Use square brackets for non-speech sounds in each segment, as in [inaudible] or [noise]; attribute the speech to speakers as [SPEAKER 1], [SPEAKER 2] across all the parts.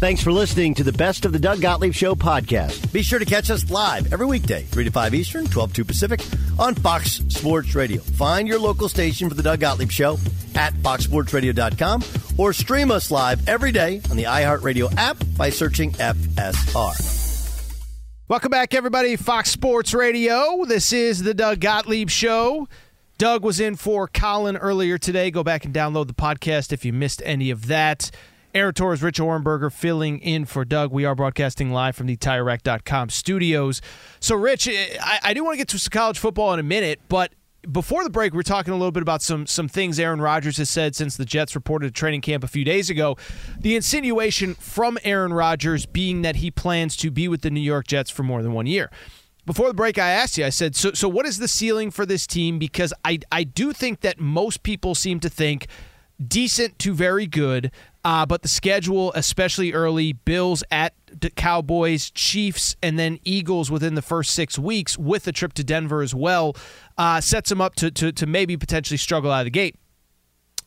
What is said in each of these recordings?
[SPEAKER 1] Thanks for listening to the Best of the Doug Gottlieb Show podcast. Be sure to catch us live every weekday, 3 to 5 Eastern, 12 to Pacific, on Fox Sports Radio. Find your local station for the Doug Gottlieb Show at foxsportsradio.com or stream us live every day on the iHeartRadio app by searching FSR.
[SPEAKER 2] Welcome back, everybody. Fox Sports Radio. This is the Doug Gottlieb Show. Doug was in for Colin earlier today. Go back and download the podcast if you missed any of that. Aaron Torres, Rich Ohrnberger filling in for Doug. We are broadcasting live from the TireRack.com studios. So, Rich, eh, I, I do want to get to some college football in a minute, but before the break, we are talking a little bit about some some things Aaron Rodgers has said since the Jets reported a training camp a few days ago. The insinuation from Aaron Rodgers being that he plans to be with the New York Jets for more than one year. Before the break, I asked you, I said, so, so what is the ceiling for this team? Because I, I do think that most people seem to think decent to very good. Uh, but the schedule, especially early, Bills at Cowboys, Chiefs, and then Eagles within the first six weeks, with a trip to Denver as well, uh, sets them up to, to, to maybe potentially struggle out of the gate.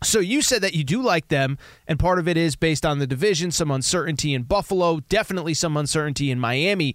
[SPEAKER 2] So you said that you do like them, and part of it is based on the division, some uncertainty in Buffalo, definitely some uncertainty in Miami.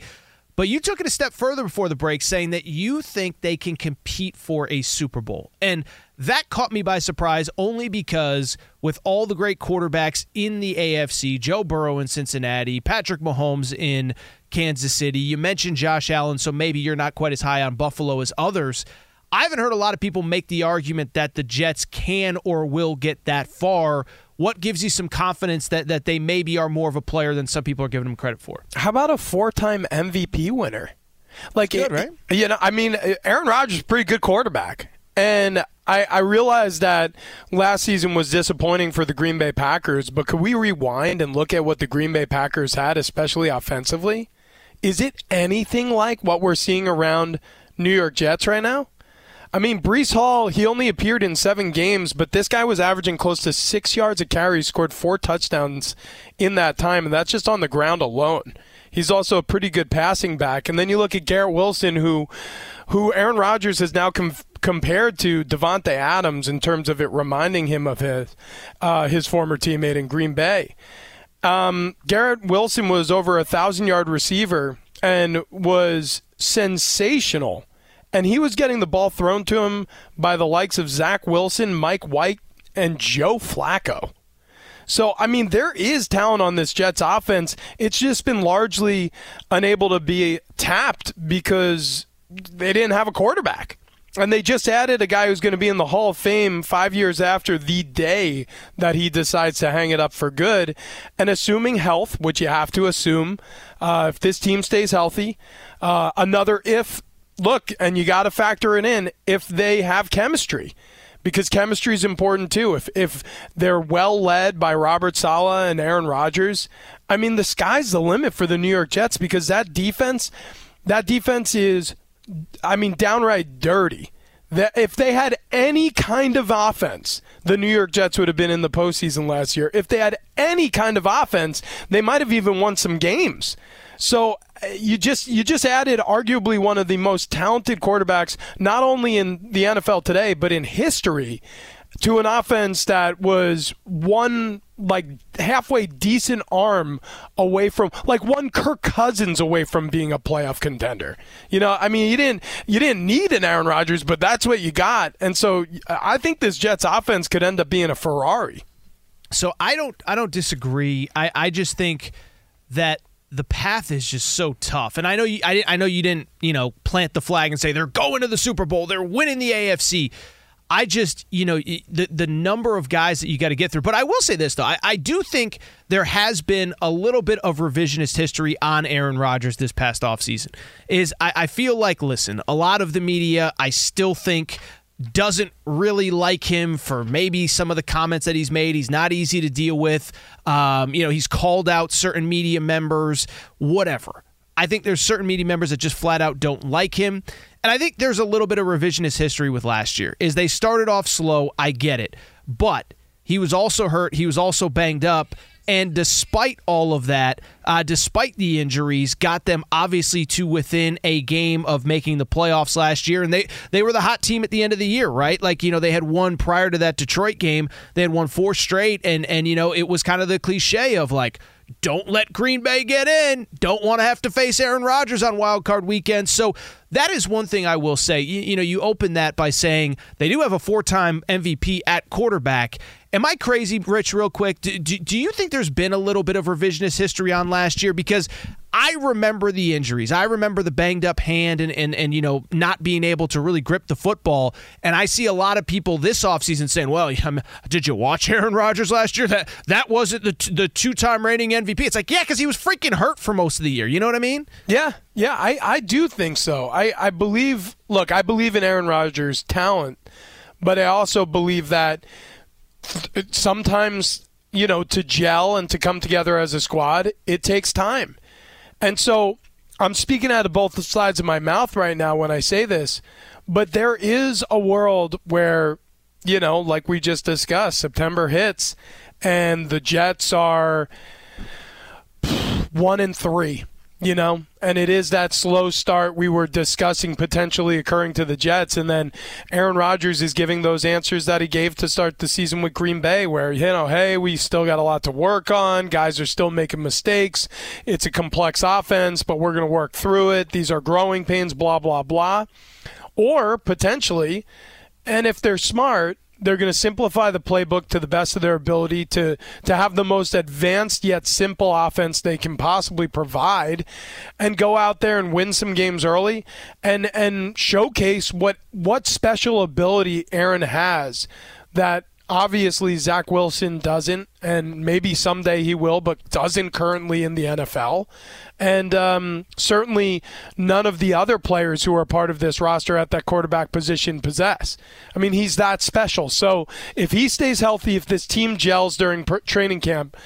[SPEAKER 2] But you took it a step further before the break, saying that you think they can compete for a Super Bowl. And that caught me by surprise only because with all the great quarterbacks in the AFC, Joe Burrow in Cincinnati, Patrick Mahomes in Kansas City, you mentioned Josh Allen, so maybe you're not quite as high on Buffalo as others. I haven't heard a lot of people make the argument that the Jets can or will get that far. What gives you some confidence that, that they maybe are more of a player than some people are giving them credit for?
[SPEAKER 3] How about a four time MVP winner? Like,
[SPEAKER 2] good, right?
[SPEAKER 3] You know, I mean, Aaron Rodgers is a pretty good quarterback. And I, I realized that last season was disappointing for the Green Bay Packers, but could we rewind and look at what the Green Bay Packers had, especially offensively? Is it anything like what we're seeing around New York Jets right now? I mean, Breece Hall, he only appeared in seven games, but this guy was averaging close to six yards a carry, scored four touchdowns in that time, and that's just on the ground alone. He's also a pretty good passing back. And then you look at Garrett Wilson, who, who Aaron Rodgers has now com- compared to Davante Adams in terms of it reminding him of his uh, his former teammate in Green Bay. Um, Garrett Wilson was over a thousand yard receiver and was sensational. And he was getting the ball thrown to him by the likes of Zach Wilson, Mike White, and Joe Flacco. So, I mean, there is talent on this Jets offense. It's just been largely unable to be tapped because they didn't have a quarterback. And they just added a guy who's going to be in the Hall of Fame five years after the day that he decides to hang it up for good. And assuming health, which you have to assume, uh, if this team stays healthy, uh, another if, look, and you got to factor it in, if they have chemistry because chemistry is important too. If if they're well led by Robert Saleh and Aaron Rodgers, I mean the sky's the limit for the New York Jets because that defense, that defense is, I mean downright dirty. That if they had any kind of offense, the New York Jets would have been in the postseason last year. If they had any kind of offense, they might have even won some games. So uh, you just you just added arguably one of the most talented quarterbacks, not only in the NFL today but in history, to an offense that was one like halfway decent arm away from like one Kirk Cousins away from being a playoff contender. You know, I mean, you didn't you didn't need an Aaron Rodgers, but that's what you got. And so I think this Jets offense could end up being a Ferrari.
[SPEAKER 2] So I don't I don't disagree. I I just think that the path is just so tough. And I know you, I, I know you didn't, you know, plant the flag and say they're going to the Super Bowl, they're winning the AFC. I just, you know, the the number of guys that you got to get through. But I will say this though, I, I do think there has been a little bit of revisionist history on Aaron Rodgers this past offseason. Is I, I feel like, listen, a lot of the media, I still think doesn't really like him for maybe some of the comments that he's made. He's not easy to deal with. Um, you know, he's called out certain media members, whatever. I think there's certain media members that just flat out don't like him. And I think there's a little bit of revisionist history with last year. Is they started off slow, I get it. But he was also hurt, he was also banged up, and despite all of that, uh, despite the injuries, got them obviously to within a game of making the playoffs last year. And they, they were the hot team at the end of the year, right? Like, you know, they had won prior to that Detroit game. They had won four straight. And, and you know, it was kind of the cliche of like, don't let Green Bay get in. Don't want to have to face Aaron Rodgers on wild card weekend. So that is one thing I will say. You, you know, you open that by saying they do have a four time MVP at quarterback. Am I crazy, Rich, real quick? Do, do, do, you think there's been a little bit of revisionist history on last year? Because I remember the injuries. I remember the banged up hand and, and, and you know, not being able to really grip the football. And I see a lot of people this offseason saying, well, [laughs] did you watch Aaron Rodgers last year? That that wasn't the, the two time reigning MVP. It's like, yeah, because he was freaking hurt for most of the year. You know what I mean?
[SPEAKER 3] Yeah, yeah, I, I do think so. I, I believe, look, I believe in Aaron Rodgers' talent, but I also believe that – sometimes, you know, to gel and to come together as a squad, it takes time. And so I'm speaking out of both sides of my mouth right now when I say this, but there is a world where, you know, like we just discussed, September hits and the Jets are one and three you know, and it is that slow start we were discussing potentially occurring to the Jets. And then Aaron Rodgers is giving those answers that he gave to start the season with Green Bay, where, you know, hey, we still got a lot to work on. Guys are still making mistakes. It's a complex offense, but we're going to work through it. These are growing pains, blah, blah, blah. Or potentially, and if they're smart, they're going to simplify the playbook to the best of their ability to to have the most advanced yet simple offense they can possibly provide and go out there and win some games early and and showcase what what special ability Aaron has that Obviously, Zach Wilson doesn't, and maybe someday he will, but doesn't currently in the NFL. And um, certainly none of the other players who are part of this roster at that quarterback position possess. I mean, he's that special. So if he stays healthy, if this team gels during training camp,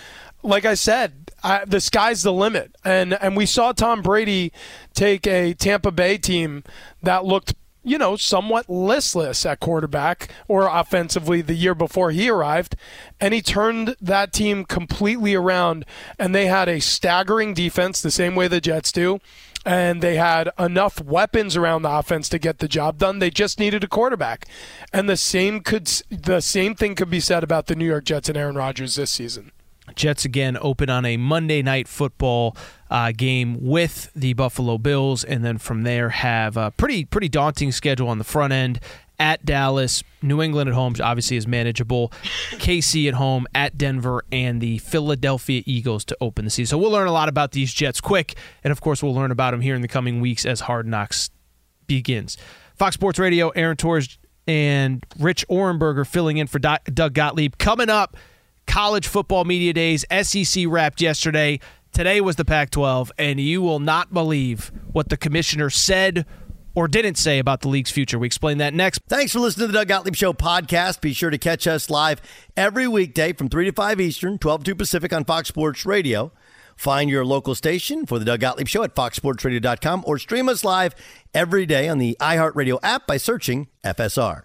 [SPEAKER 3] like I said, I, the sky's the limit. And and we saw Tom Brady take a Tampa Bay team that looked you know, somewhat listless at quarterback or offensively the year before he arrived. And he turned that team completely around. And they had a staggering defense, the same way the Jets do. And they had enough weapons around the offense to get the job done. They just needed a quarterback. And the same could the same thing could be said about the New York Jets and Aaron Rodgers this season.
[SPEAKER 2] Jets again open on a Monday night football uh, game with the Buffalo Bills, and then from there have a pretty pretty daunting schedule on the front end at Dallas. New England at home obviously is manageable. KC at home, at Denver, and the Philadelphia Eagles to open the season. So we'll learn a lot about these Jets quick, and of course we'll learn about them here in the coming weeks as Hard Knocks begins. Fox Sports Radio, Aaron Torres and Rich Ohrnberger filling in for Doug Gottlieb. Coming up, college football media days. SEC wrapped yesterday. Today was the Pac 12, and you will not believe what the commissioner said or didn't say about the league's future. We explain that next.
[SPEAKER 1] Thanks for listening to the Doug Gottlieb Show podcast. Be sure to catch us live every weekday from 3 to 5 Eastern, 12 to 2 Pacific on Fox Sports Radio. Find your local station for the Doug Gottlieb Show at foxsportsradio.com or stream us live every day on the iHeartRadio app by searching FSR.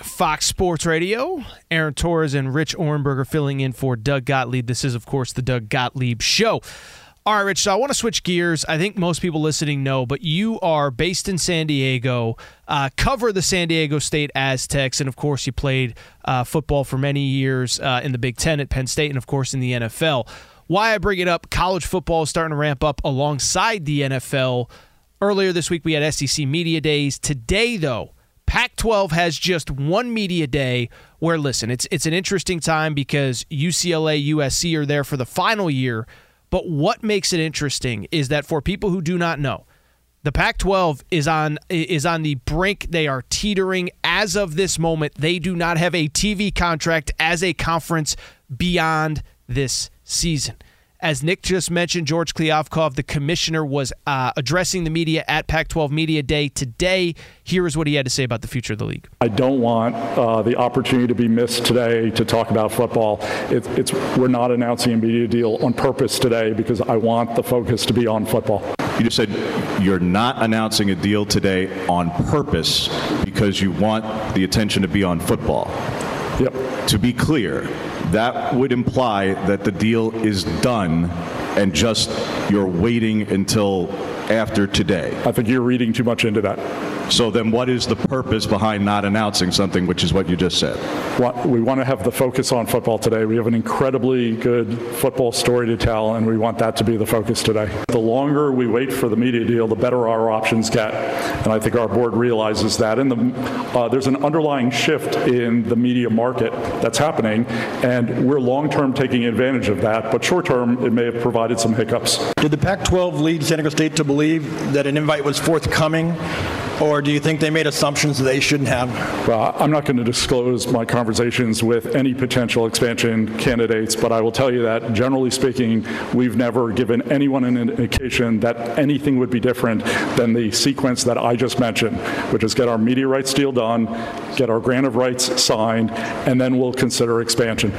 [SPEAKER 2] Fox Sports Radio. Aaron Torres and Rich Ohrnberger filling in for Doug Gottlieb. This is, of course, the Doug Gottlieb Show. All right, Rich, so I want to switch gears. I think most people listening know, but you are based in San Diego, uh, cover the San Diego State Aztecs, and of course, you played uh, football for many years uh, in the Big Ten at Penn State and, of course, in the NFL. Why I bring it up, college football is starting to ramp up alongside the NFL. Earlier this week, we had SEC Media Days. Today, though, Pac 12 has just one media day where, listen, it's, it's an interesting time because UCLA, USC are there for the final year. But what makes it interesting is that for people who do not know, the Pac-12 is on is on the brink. They are teetering as of this moment. They do not have a TV contract as a conference beyond this season. As Nick just mentioned, George Kliavkoff, the commissioner, was uh, addressing the media at Pac 12 Media Day today. Here is what he had to say about the future of the league.
[SPEAKER 4] I don't want uh, the opportunity to be missed today to talk about football. It, it's, we're not announcing a media deal on purpose today because I want the focus to be on football.
[SPEAKER 5] You just said you're not announcing a deal today on purpose because you want the attention to be on football.
[SPEAKER 4] Yep.
[SPEAKER 5] To be clear, that would imply that the deal is done and just you're waiting until after today.
[SPEAKER 4] I think you're reading too much into that.
[SPEAKER 5] So then what is the purpose behind not announcing something, which is what you just said?
[SPEAKER 4] We want to have the focus on football today. We have an incredibly good football story to tell, and we want that to be the focus today. The longer we wait for the media deal, the better our options get. And I think our board realizes that. And the, uh, there's an underlying shift in the media market that's happening, and we're long term taking advantage of that. But short term, it may have provided some hiccups.
[SPEAKER 6] Did the Pac 12 lead San Diego State to believe that an invite was forthcoming? Or do you think they made assumptions they shouldn't have?
[SPEAKER 4] Well, I'm not going to disclose my conversations with any potential expansion candidates, but I will tell you that generally speaking, we've never given anyone an indication that anything would be different than the sequence that I just mentioned, which is get our media rights deal done, get our grant of rights signed, and then we'll consider expansion.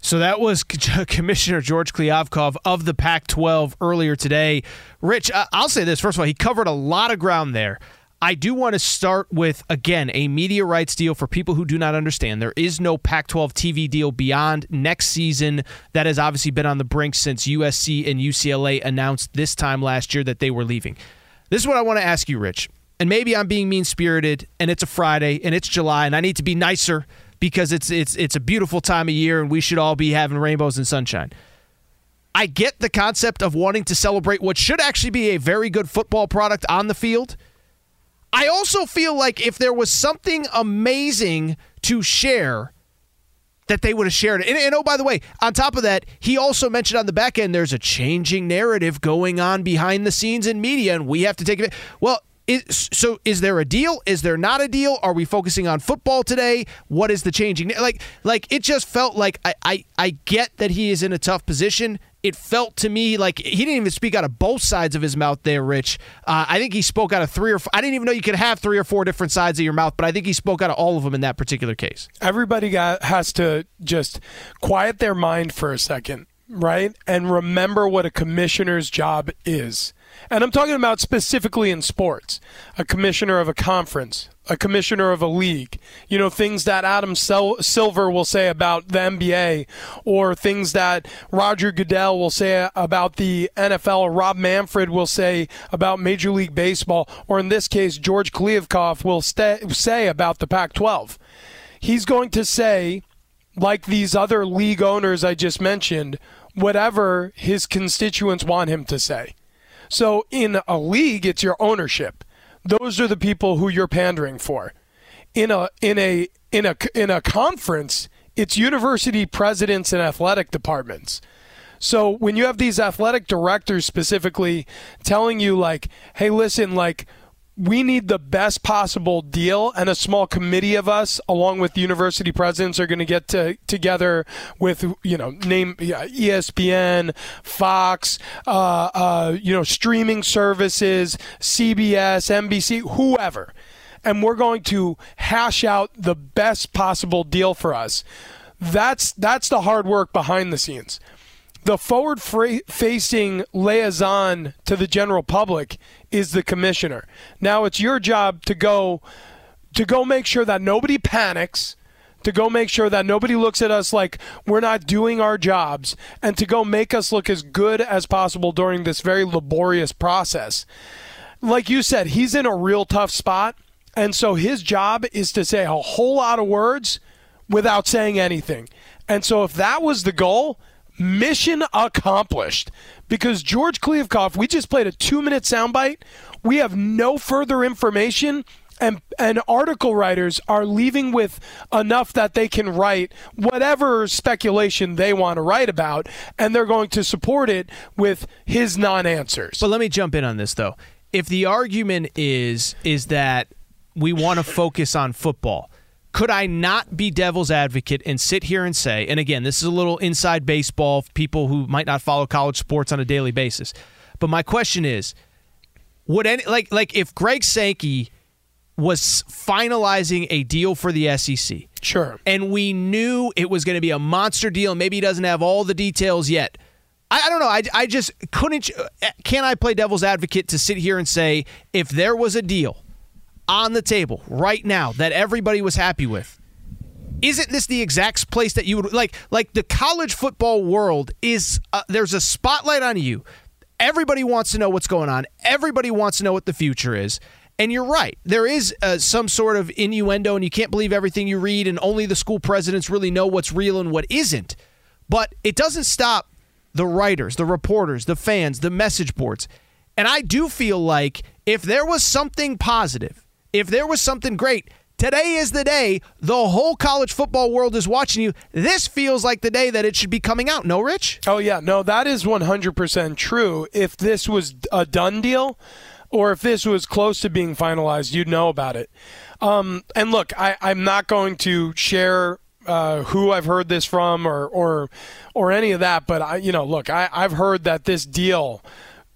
[SPEAKER 2] So that was [laughs] Commissioner George Kliavkoff of the Pac 12 earlier today. Rich, I'll say this. First of all, he covered a lot of ground there. I do want to start with, again, a media rights deal for people who do not understand. There is no Pac 12 TV deal beyond next season. That has obviously been on the brink since USC and UCLA announced this time last year that they were leaving. This is what I want to ask you, Rich. And maybe I'm being mean spirited and it's a Friday and it's July and I need to be nicer because it's it's it's a beautiful time of year and we should all be having rainbows and sunshine. I get the concept of wanting to celebrate what should actually be a very good football product on the field I also feel like if there was something amazing to share, that they would have shared it. And, and, oh, by the way, on top of that, he also mentioned on the back end there's a changing narrative going on behind the scenes in media, and we have to take it. Well, is, so is there a deal? Is there not a deal? Are we focusing on football today? What is the changing? Like, like it just felt like I, I, I get that he is in a tough position it felt to me like he didn't even speak out of both sides of his mouth there, Rich. Uh, I think he spoke out of three or four, I didn't even know you could have three or four different sides of your mouth, but I think he spoke out of all of them in that particular case.
[SPEAKER 3] Everybody got, has to just quiet their mind for a second, right? And remember what a commissioner's job is. And I'm talking about specifically in sports a commissioner of a conference, a commissioner of a league. You know, things that Adam Silver will say about the NBA, or things that Roger Goodell will say about the NFL, or Rob Manfred will say about Major League Baseball, or in this case, George Kliavkoff will st- say about the Pac 12. He's going to say, like these other league owners I just mentioned, whatever his constituents want him to say. So in a league, it's your ownership. Those are the people who you're pandering for. In a in a in a in a conference, it's university presidents and athletic departments. So when you have these athletic directors specifically telling you like, "Hey, listen, like we need the best possible deal and a small committee of us along with university presidents are going to get to, together with you know name espn fox uh, uh, you know streaming services cbs nbc whoever. And we're going to hash out the best possible deal for us. That's that's the hard work behind the scenes. The forward facing liaison to the general public is the commissioner. Now it's your job to go to go make sure that nobody panics, to go make sure that nobody looks at us like we're not doing our jobs, and to go make us look as good as possible during this very laborious process. Like you said, he's in a real tough spot, and so his job is to say a whole lot of words without saying anything. And so if that was the goal, Mission accomplished. Because George Kliavkoff, we just played a two minute soundbite. We have no further information and and article writers are leaving with enough that they can write whatever speculation they want to write about and they're going to support it with his non-answers.
[SPEAKER 2] But let me jump in on this though. If the argument is is that we want to focus on football, could I not be devil's advocate and sit here and say, and again, this is a little inside baseball for people who might not follow college sports on a daily basis. But my question is, would any like like if Greg Sankey was finalizing a deal for the SEC.
[SPEAKER 3] Sure.
[SPEAKER 2] And we knew it was going to be a monster deal. Maybe he doesn't have all the details yet. I, I don't know. I, I just couldn't. Uh, Can I play devil's advocate to sit here and say if there was a deal on the table right now that everybody was happy with, isn't this the exact place that you would like? Like the college football world is uh, there's a spotlight on you. Everybody wants to know what's going on. Everybody wants to know what the future is. And you're right. There is uh, some sort of innuendo, and you can't believe everything you read, and only the school presidents really know what's real and what isn't. But it doesn't stop the writers, the reporters, the fans, the message boards. And I do feel like if there was something positive, if there was something great, today is the day the whole college football world is watching you. This feels like the day that it should be coming out. No, Rich?
[SPEAKER 3] Oh, yeah. No, that is 100% true. If this was a done deal, or if this was close to being finalized, you'd know about it. Um, and look, I, I'm not going to share uh, who I've heard this from or or or any of that, but I, you know, look, I, I've heard that this deal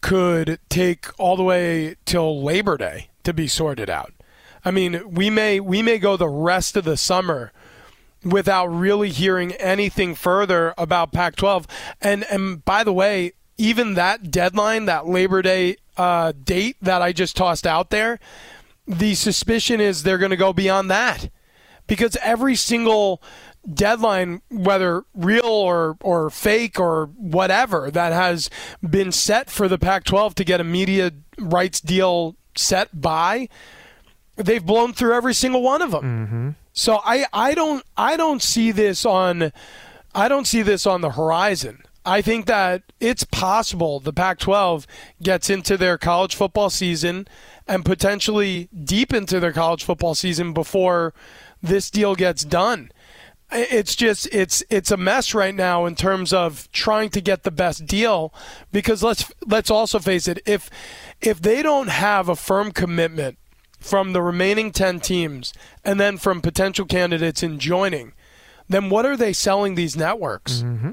[SPEAKER 3] could take all the way till Labor Day to be sorted out. I mean, we may we may go the rest of the summer without really hearing anything further about Pac-12. And and by the way, even that deadline, that Labor Day uh, date that I just tossed out there, the suspicion is they're going to go beyond that because every single deadline, whether real or, or fake or whatever, that has been set for the Pac 12 to get a media rights deal set by, they've blown through every single one of them.
[SPEAKER 2] Mm-hmm.
[SPEAKER 3] So I, I don't I don't see this on I don't see this on the horizon. I think that it's possible the Pac 12 gets into their college football season and potentially deep into their college football season before this deal gets done. It's just it's it's a mess right now in terms of trying to get the best deal because let's let's also face it if if they don't have a firm commitment from the remaining 10 teams and then from potential candidates in joining then what are they selling these networks?
[SPEAKER 2] Mm-hmm.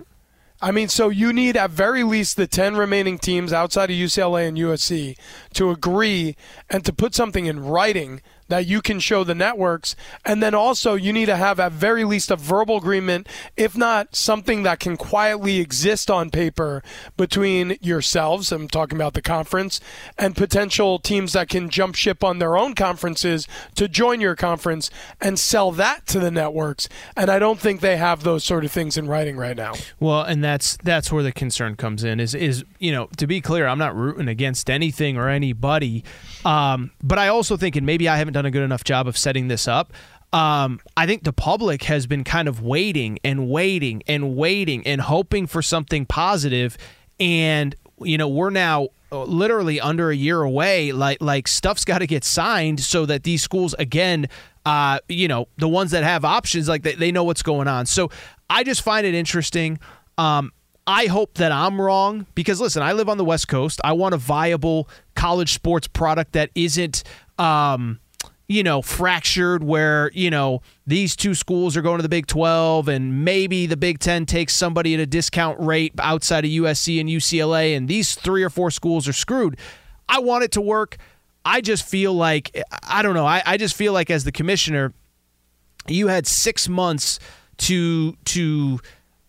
[SPEAKER 3] I mean, so you need at very least the 10 remaining teams outside of UCLA and USC to agree and to put something in writing that you can show the networks. And then also, you need to have at very least a verbal agreement, if not something that can quietly exist on paper between yourselves, I'm talking about the conference, and potential teams that can jump ship on their own conferences to join your conference and sell that to the networks. And I don't think they have those sort of things in writing right now.
[SPEAKER 2] Well, and that's that's where the concern comes in. Is is you know to be clear, I'm not rooting against anything or anybody, um, but I also think, and maybe I haven't done a good enough job of setting this up. Um, I think the public has been kind of waiting and waiting and waiting and hoping for something positive, and you know we're now uh, literally under a year away. Like like stuff's got to get signed so that these schools again, uh, you know, the ones that have options, like they, they know what's going on. So I just find it interesting. Um, I hope that I'm wrong because listen, I live on the West Coast. I want a viable college sports product that isn't. Um, you know, fractured where, you know, these two schools are going to the Big 12 and maybe the Big 10 takes somebody at a discount rate outside of USC and UCLA and these three or four schools are screwed. I want it to work. I just feel like, I don't know, I, I just feel like as the commissioner, you had six months to, to,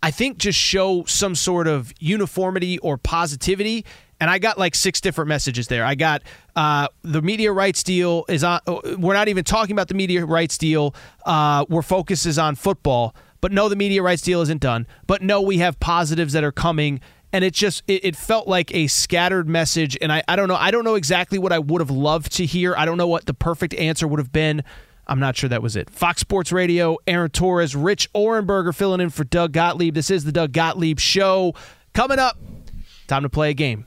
[SPEAKER 2] I think just show some sort of uniformity or positivity and I got like six different messages there. I got uh, the media rights deal is on. We're not even talking about the media rights deal. Uh, where focus is on football. But no, the media rights deal isn't done. But no, we have positives that are coming. And it just it, it felt like a scattered message. And I, I don't know. I don't know exactly what I would have loved to hear. I don't know what the perfect answer would have been. I'm not sure that was it. Fox Sports Radio, Aaron Torres, Rich Ohrnberger filling in for Doug Gottlieb. This is the Doug Gottlieb Show. Coming up, time to play a game.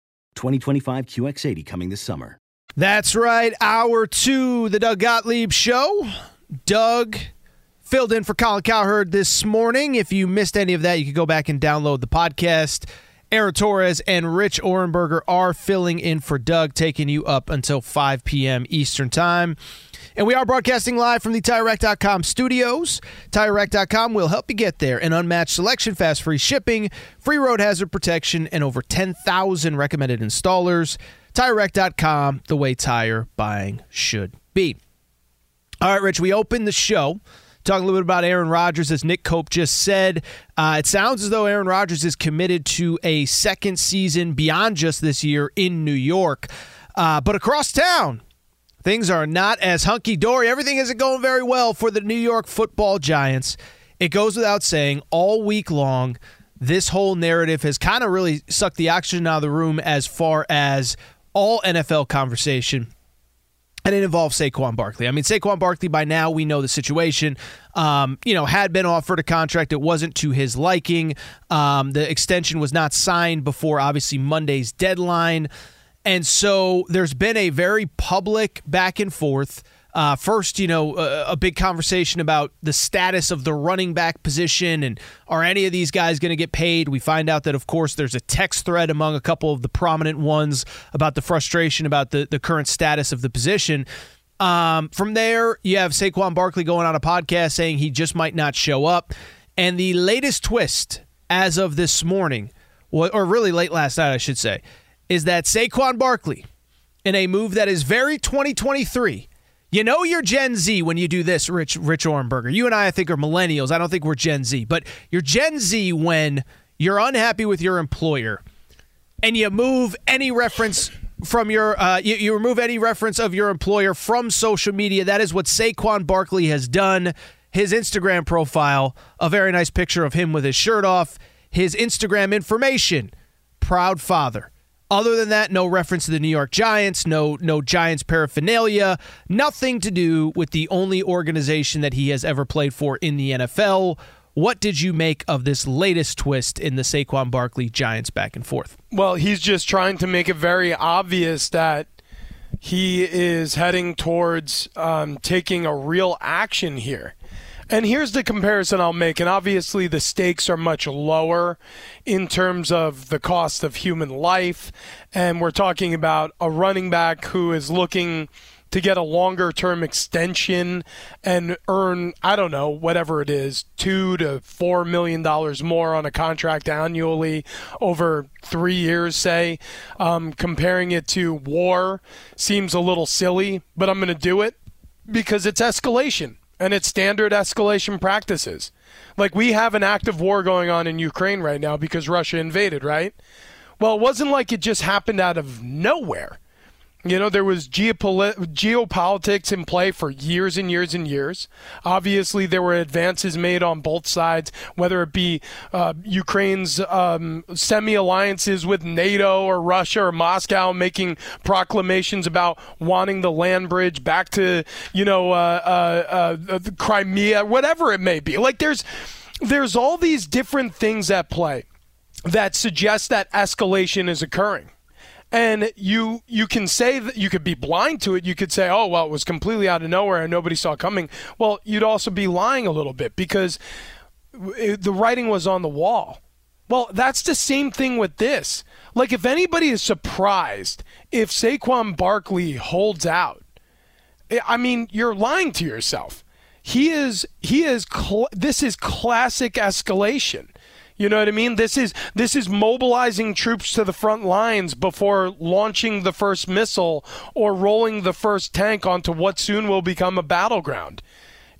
[SPEAKER 7] 2025 QX80 coming this summer.
[SPEAKER 2] That's right. Hour two, the Doug Gottlieb Show. Doug filled in for Colin Cowherd this morning. If you missed any of that, you can go back and download the podcast. Aaron Torres and Rich Ohrnberger are filling in for Doug, taking you up until 5 p.m. Eastern Time. And we are broadcasting live from the TireRack.com studios. TireRack.com will help you get there. An unmatched selection, fast free shipping, free road hazard protection, and over 10,000 recommended installers. TireRack.com, the way tire buying should be. All right, Rich, we opened the show talking a little bit about Aaron Rodgers. As Nick Cope just said, uh, it sounds as though Aaron Rodgers is committed to a second season beyond just this year in New York. Uh, but across town, things are not as hunky dory. Everything isn't going very well for the New York football Giants. It goes without saying, all week long, this whole narrative has kind of really sucked the oxygen out of the room as far as all NFL conversation and it involves Saquon Barkley. I mean, Saquon Barkley, by now we know the situation. Um, you know, had been offered a contract. It wasn't to his liking. Um, the extension was not signed before, obviously, Monday's deadline. And so there's been a very public back and forth. Uh, first, you know, a, a, big conversation about the status of the running back position and are any of these guys going to get paid? We find out that, of course, there's a text thread among a couple of the prominent ones about the frustration about the, the current status of the position. Um, from there, you have Saquon Barkley going on a podcast saying he just might not show up. And the latest twist as of this morning, or really late last night, I should say, is that Saquon Barkley, in a move that is very 2023, you know you're Gen Z when you do this, Rich Rich Ohrnberger. You and I, I think, are millennials. I don't think we're Gen Z, but you're Gen Z when you're unhappy with your employer and you move any reference from your uh, you, you remove any reference of your employer from social media. That is what Saquon Barkley has done. His Instagram profile, a very nice picture of him with his shirt off. His Instagram information, proud father. Other than that, no reference to the New York Giants, no no Giants paraphernalia, nothing to do with the only organization that he has ever played for in the NFL. What did you make of this latest twist in the Saquon Barkley Giants back and forth?
[SPEAKER 3] Well, he's just trying to make it very obvious that he is heading towards um, taking a real action here. And here's the comparison I'll make. And obviously, the stakes are much lower in terms of the cost of human life. And we're talking about a running back who is looking to get a longer term extension and earn, I don't know, whatever it is, two to four million dollars more on a contract annually over three years, say. Um, comparing it to war seems a little silly, but I'm going to do it because it's escalation and it's standard escalation practices. Like we have an active war going on in Ukraine right now because Russia invaded, right? Well, it wasn't like it just happened out of nowhere. You know, there was geopolitics in play for years and years and years. Obviously, there were advances made on both sides, whether it be uh, Ukraine's um, semi alliances with NATO or Russia or Moscow making proclamations about wanting the land bridge back to, you know, uh, uh, uh Crimea, whatever it may be. Like, there's there's all these different things at play that suggest that escalation is occurring and you you can say that you could be blind to it. You could say oh well it was completely out of nowhere and nobody saw coming. Well you'd also be lying a little bit because it, the writing was on the wall. Well that's the same thing with this. Like if anybody is surprised if Saquon Barkley holds out eh, I mean you're lying to yourself. He is he is cl- this is classic escalation you know what I mean? This is this is mobilizing troops to the front lines before launching the first missile or rolling the first tank onto what soon will become a battleground.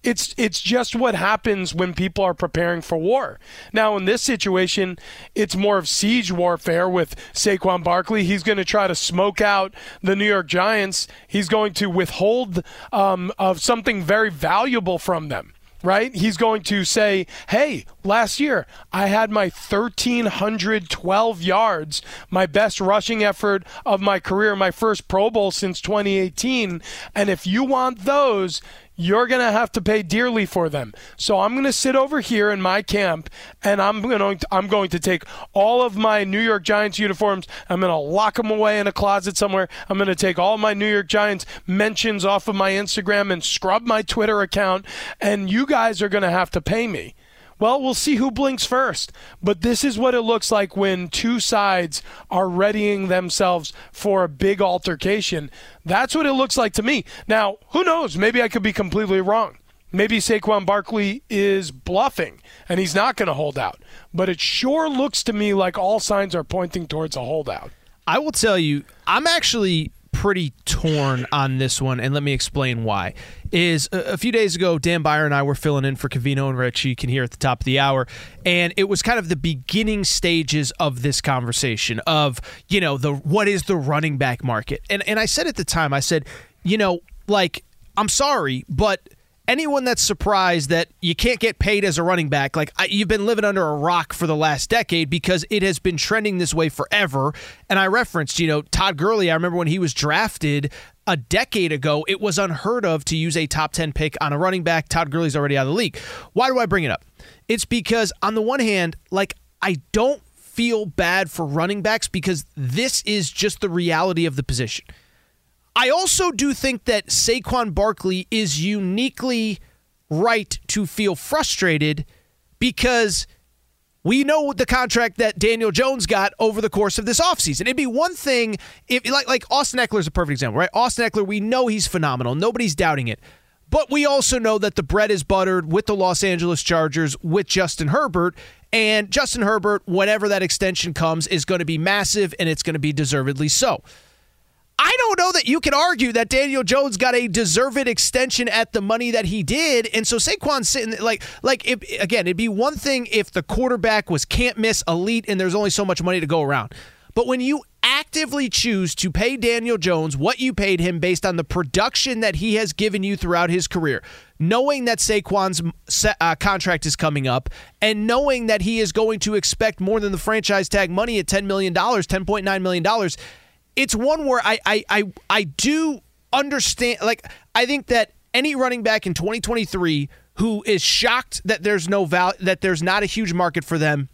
[SPEAKER 3] It's it's just what happens when people are preparing for war. Now in this situation, it's more of siege warfare with Saquon Barkley. He's going to try to smoke out the New York Giants. He's going to withhold um, of something very valuable from them right? He's going to say, hey, last year I had my 1,312 yards, my best rushing effort of my career, my first Pro Bowl since 2018. And if you want those, you're going to have to pay dearly for them. So I'm going to sit over here in my camp and I'm going to I'm going to take all of my New York Giants uniforms. I'm going to lock them away in a closet somewhere. I'm going to take all my New York Giants mentions off of my Instagram and scrub my Twitter account and you guys are going to have to pay me. Well, we'll see who blinks first. But this is what it looks like when two sides are readying themselves for a big altercation. That's what it looks like to me. Now, who knows? Maybe I could be completely wrong. Maybe Saquon Barkley is bluffing and he's not going to hold out. But it sure looks to me like all signs are pointing towards a holdout.
[SPEAKER 2] I will tell you, I'm actually pretty torn on this one, and let me explain why. Is a, a few days ago, Dan Beyer and I were filling in for Covino and Rich. You can hear at the top of the hour, and it was kind of the beginning stages of this conversation of you know the what is the running back market, and and I said at the time, I said, you know, like I'm sorry, but anyone that's surprised that you can't get paid as a running back, like I, you've been living under a rock for the last decade because it has been trending this way forever. And I referenced, you know, Todd Gurley. I remember when he was drafted a decade ago, it was unheard of to use a top 10 pick on a running back. Todd Gurley's already out of the league. Why do I bring it up? It's because, on the one hand, like, I don't feel bad for running backs because this is just the reality of the position. I also do think that Saquon Barkley is uniquely right to feel frustrated because we know the contract that Daniel Jones got over the course of this offseason. It'd be one thing if like like Austin Ekeler is a perfect example, right? Austin Ekeler, we know he's phenomenal. Nobody's doubting it. But we also know that the bread is buttered with the Los Angeles Chargers with Justin Herbert. And Justin Herbert, whenever that extension comes, is going to be massive and it's going to be deservedly so. I don't know that you can argue that Daniel Jones got a deserved extension at the money that he did, and so Saquon's sitting like like if, again, it'd be one thing if the quarterback was can't miss elite and there's only so much money to go around, but when you actively choose to pay Daniel Jones what you paid him based on the production that he has given you throughout his career, knowing that Saquon's uh, contract is coming up, and knowing that he is going to expect more than the franchise tag money at $10 million, $10.9 million, it's one where I, I I I do understand. Like I think that any running back in 2023 who is shocked that there's no val that there's not a huge market for them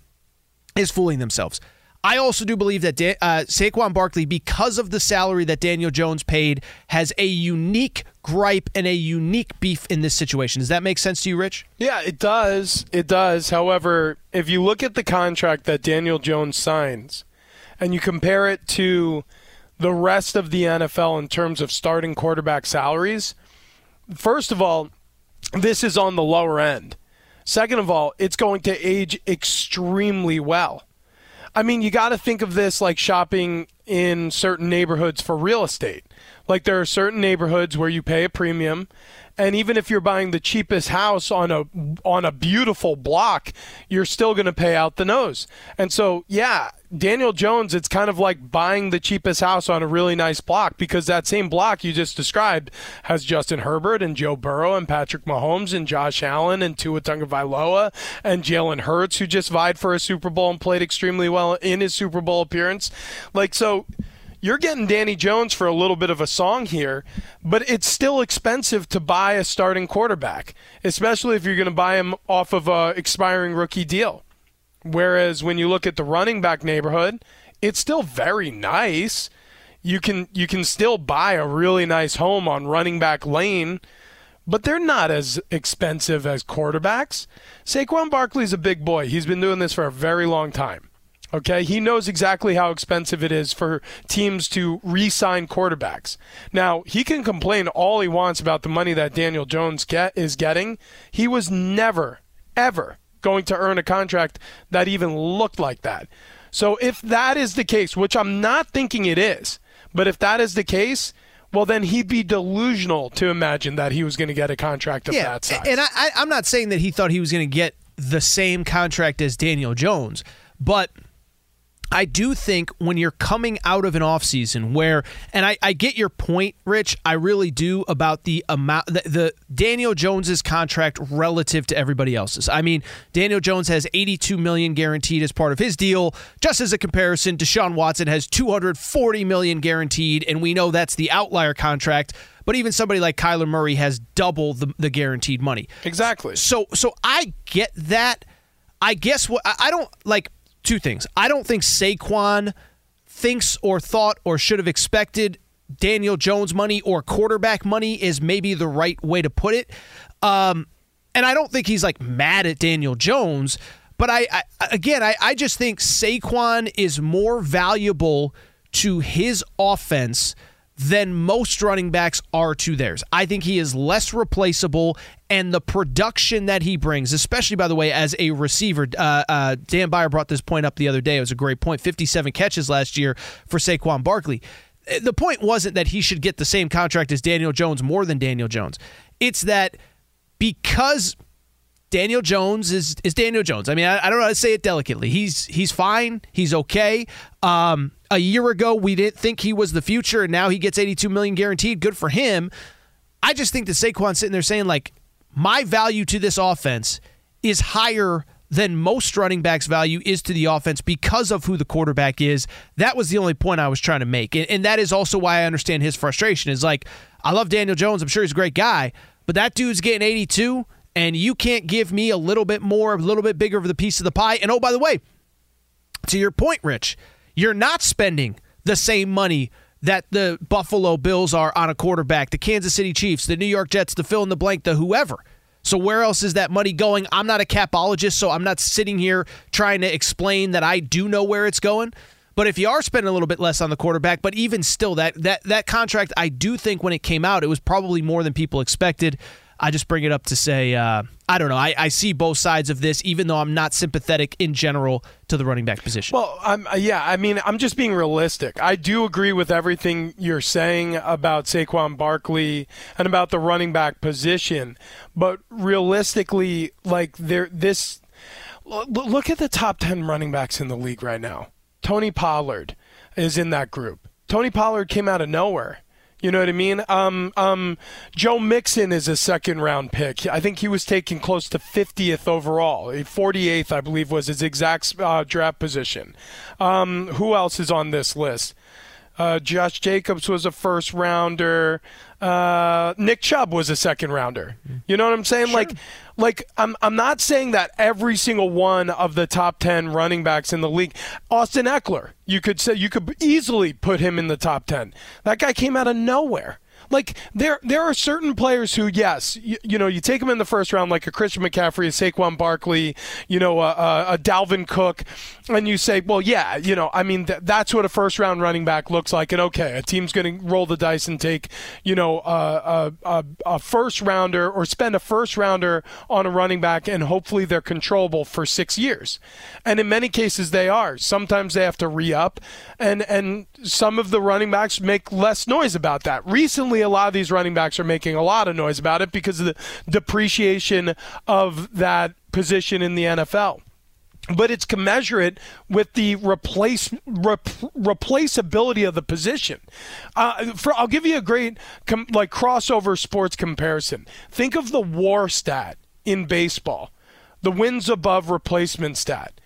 [SPEAKER 2] is fooling themselves. I also do believe that da- uh, Saquon Barkley, because of the salary that Daniel Jones paid, has a unique gripe and a unique beef in this situation. Does that make sense to you, Rich?
[SPEAKER 3] Yeah, it does. It does. However, if you look at the contract that Daniel Jones signs and you compare it to the rest of the NFL in terms of starting quarterback salaries, first of all, this is on the lower end. Second of all, it's going to age extremely well. I mean, you got to think of this like shopping in certain neighborhoods for real estate. Like there are certain neighborhoods where you pay a premium and even if you're buying the cheapest house on a on a beautiful block, you're still going to pay out the nose. And so, yeah, Daniel Jones, it's kind of like buying the cheapest house on a really nice block because that same block you just described has Justin Herbert and Joe Burrow and Patrick Mahomes and Josh Allen and Tua Tagovailoa and Jalen Hurts, who just vied for a Super Bowl and played extremely well in his Super Bowl appearance. Like so you're getting Danny Jones for a little bit of a song here, but it's still expensive to buy a starting quarterback, especially if you're going to buy him off of a expiring rookie deal. Whereas when you look at the running back neighborhood, it's still very nice. You can you can still buy a really nice home on running back lane, but they're not as expensive as quarterbacks. Saquon Barkley's a big boy. He's been doing this for a very long time. Okay, he knows exactly how expensive it is for teams to re sign quarterbacks. Now, he can complain all he wants about the money that Daniel Jones get, is getting. He was never, ever going to earn a contract that even looked like that. So, if that is the case, which I'm not thinking it is, but if that is the case, well, then he'd be delusional to imagine that he was going to get a contract of
[SPEAKER 2] yeah,
[SPEAKER 3] that size.
[SPEAKER 2] And I, I, I'm not saying that he thought he was going to get the same contract as Daniel Jones, but I do think when you're coming out of an offseason where, and I, I, get your point, Rich, I really do about the amount, the, the, Daniel Jones's contract relative to everybody else's. I mean, Daniel Jones has 82 million guaranteed as part of his deal. Just as a comparison, Deshaun Watson has 240 million guaranteed, and we know that's the outlier contract. But even somebody like Kyler Murray has double the, the guaranteed money.
[SPEAKER 3] Exactly.
[SPEAKER 2] So, so I get that. I guess what I don't like two things. I don't think Saquon thinks or thought or should have expected Daniel Jones money or quarterback money is maybe the right way to put it. Um, and I don't think he's like mad at Daniel Jones, but I, I again, I, I just think Saquon is more valuable to his offense than most running backs are to theirs. I think he is less replaceable, and the production that he brings, especially by the way, as a receiver, uh, uh, Dan Beyer brought this point up the other day. It was a great point. 57 catches last year for Saquon Barkley. the point wasn't that he should get the same contract as Daniel Jones more than Daniel Jones. It's that because Daniel Jones is is Daniel Jones. I mean, I, I, don't know how to say it delicately. He's he's fine. He's okay. Um, a year ago, we didn't think he was the future, and now he gets 82 million guaranteed. Good for him. I just think that Saquon's sitting there saying like, my value to this offense is higher than most running backs' value is to the offense because of who the quarterback is. That was the only point I was trying to make. And, and that is also why I understand his frustration. Is like, I love Daniel Jones. I'm sure he's a great guy, but that dude's getting 82, and you can't give me a little bit more, a little bit bigger of the piece of the pie. And oh, by the way, to your point, Rich, you're not spending the same money that the Buffalo Bills are on a quarterback, the Kansas City Chiefs, the New York Jets, the fill in the blank, the whoever. So where else is that money going? I'm not a capologist, so I'm not sitting here trying to explain that I do know where it's going. But if you are spending a little bit less on the quarterback, but even still, that that that contract, I do think when it came out, it was probably more than people expected. I just bring it up to say, uh, I don't know. I, I, see both sides of this, even though I'm not sympathetic in general to the running back position.
[SPEAKER 3] Well, I'm, uh, yeah, I mean, I'm just being realistic. I do agree with everything you're saying about Saquon Barkley and about the running back position, but realistically, like there, this. Look at the top ten running backs in the league right now. Tony Pollard is in that group. Tony Pollard came out of nowhere. You know what I mean? Um, um, Joe Mixon is a second round pick. I think he was taken close to 50th overall. 48th, I believe, was his exact uh, draft position. Um, who else is on this list? Uh, Josh Jacobs was a first rounder. Uh, Nick Chubb was a second rounder. You know what I'm saying? Sure. Like, like I'm I'm not saying that every single one of the top ten running backs in the league. Austin Ekeler, you could say you could easily put him in the top ten. That guy came out of nowhere. Like there, there are certain players who, yes, you, you, know, you take them in the first round, like a Christian McCaffrey, a Saquon Barkley, you know, a, a, a Dalvin Cook, and you say, well, yeah, you know, I mean, th- that's what a first round running back looks like, and okay, a team's going to roll the dice and take, you know, a, a, a first rounder or spend a first rounder on a running back, and hopefully they're controllable for six years, and in many cases they are. Sometimes they have to re up, and and some of the running backs make less noise about that. Recently a lot of these running backs are making a lot of noise about it because of the depreciation of that position in the NFL but it's commensurate with the replace rep, replaceability of the position. Uh, for I'll give you a great com, like crossover sports comparison. Think of the WAR stat in baseball, the wins above replacement stat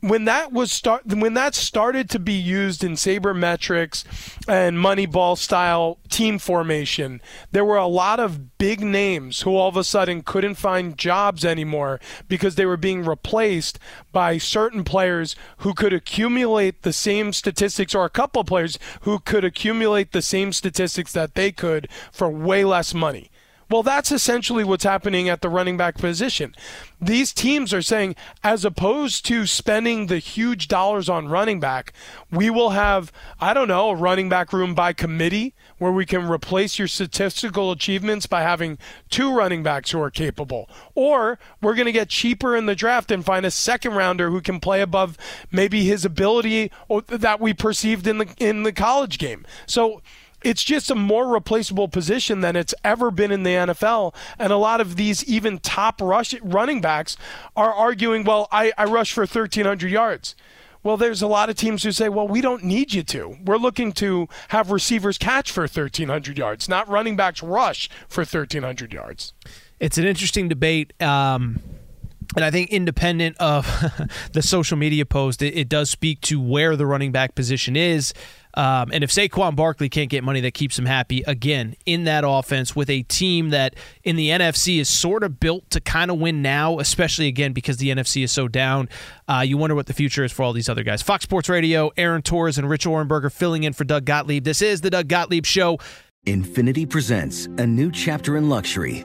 [SPEAKER 3] when that was start when that started to be used in sabermetrics and moneyball style team formation there were a lot of big names who all of a sudden couldn't find jobs anymore because they were being replaced by certain players who could accumulate the same statistics or a couple of players who could accumulate the same statistics that they could for way less money well, that's essentially what's happening at the running back position. These teams are saying, as opposed to spending the huge dollars on running back, we will have, I don't know, a running back room by committee where we can replace your statistical achievements by having two running backs who are capable. Or we're going to get cheaper in the draft and find a second rounder who can play above maybe his ability that we perceived in the in the college game. So it's just a more replaceable position than it's ever been in the NFL. And a lot of these, even top rush running backs, are arguing, well, I, I rush for 1,300 yards. Well, there's a lot of teams who say, well, we don't need you to. We're looking to have receivers catch for 1,300 yards, not running backs rush for 1,300 yards.
[SPEAKER 2] It's an interesting debate. Um, and I think independent of [laughs] the social media post, it, it, does speak to where the running back position is. Um, and if Saquon Barkley can't get money that keeps him happy, again, in that offense with a team that in the NFC is sort of built to kind of win now, especially again because the NFC is so down, uh, you wonder what the future is for all these other guys. Fox Sports Radio, Aaron Torres and Rich Ohrnberger filling in for Doug Gottlieb. This is the Doug Gottlieb Show.
[SPEAKER 7] Infiniti presents a new chapter in luxury,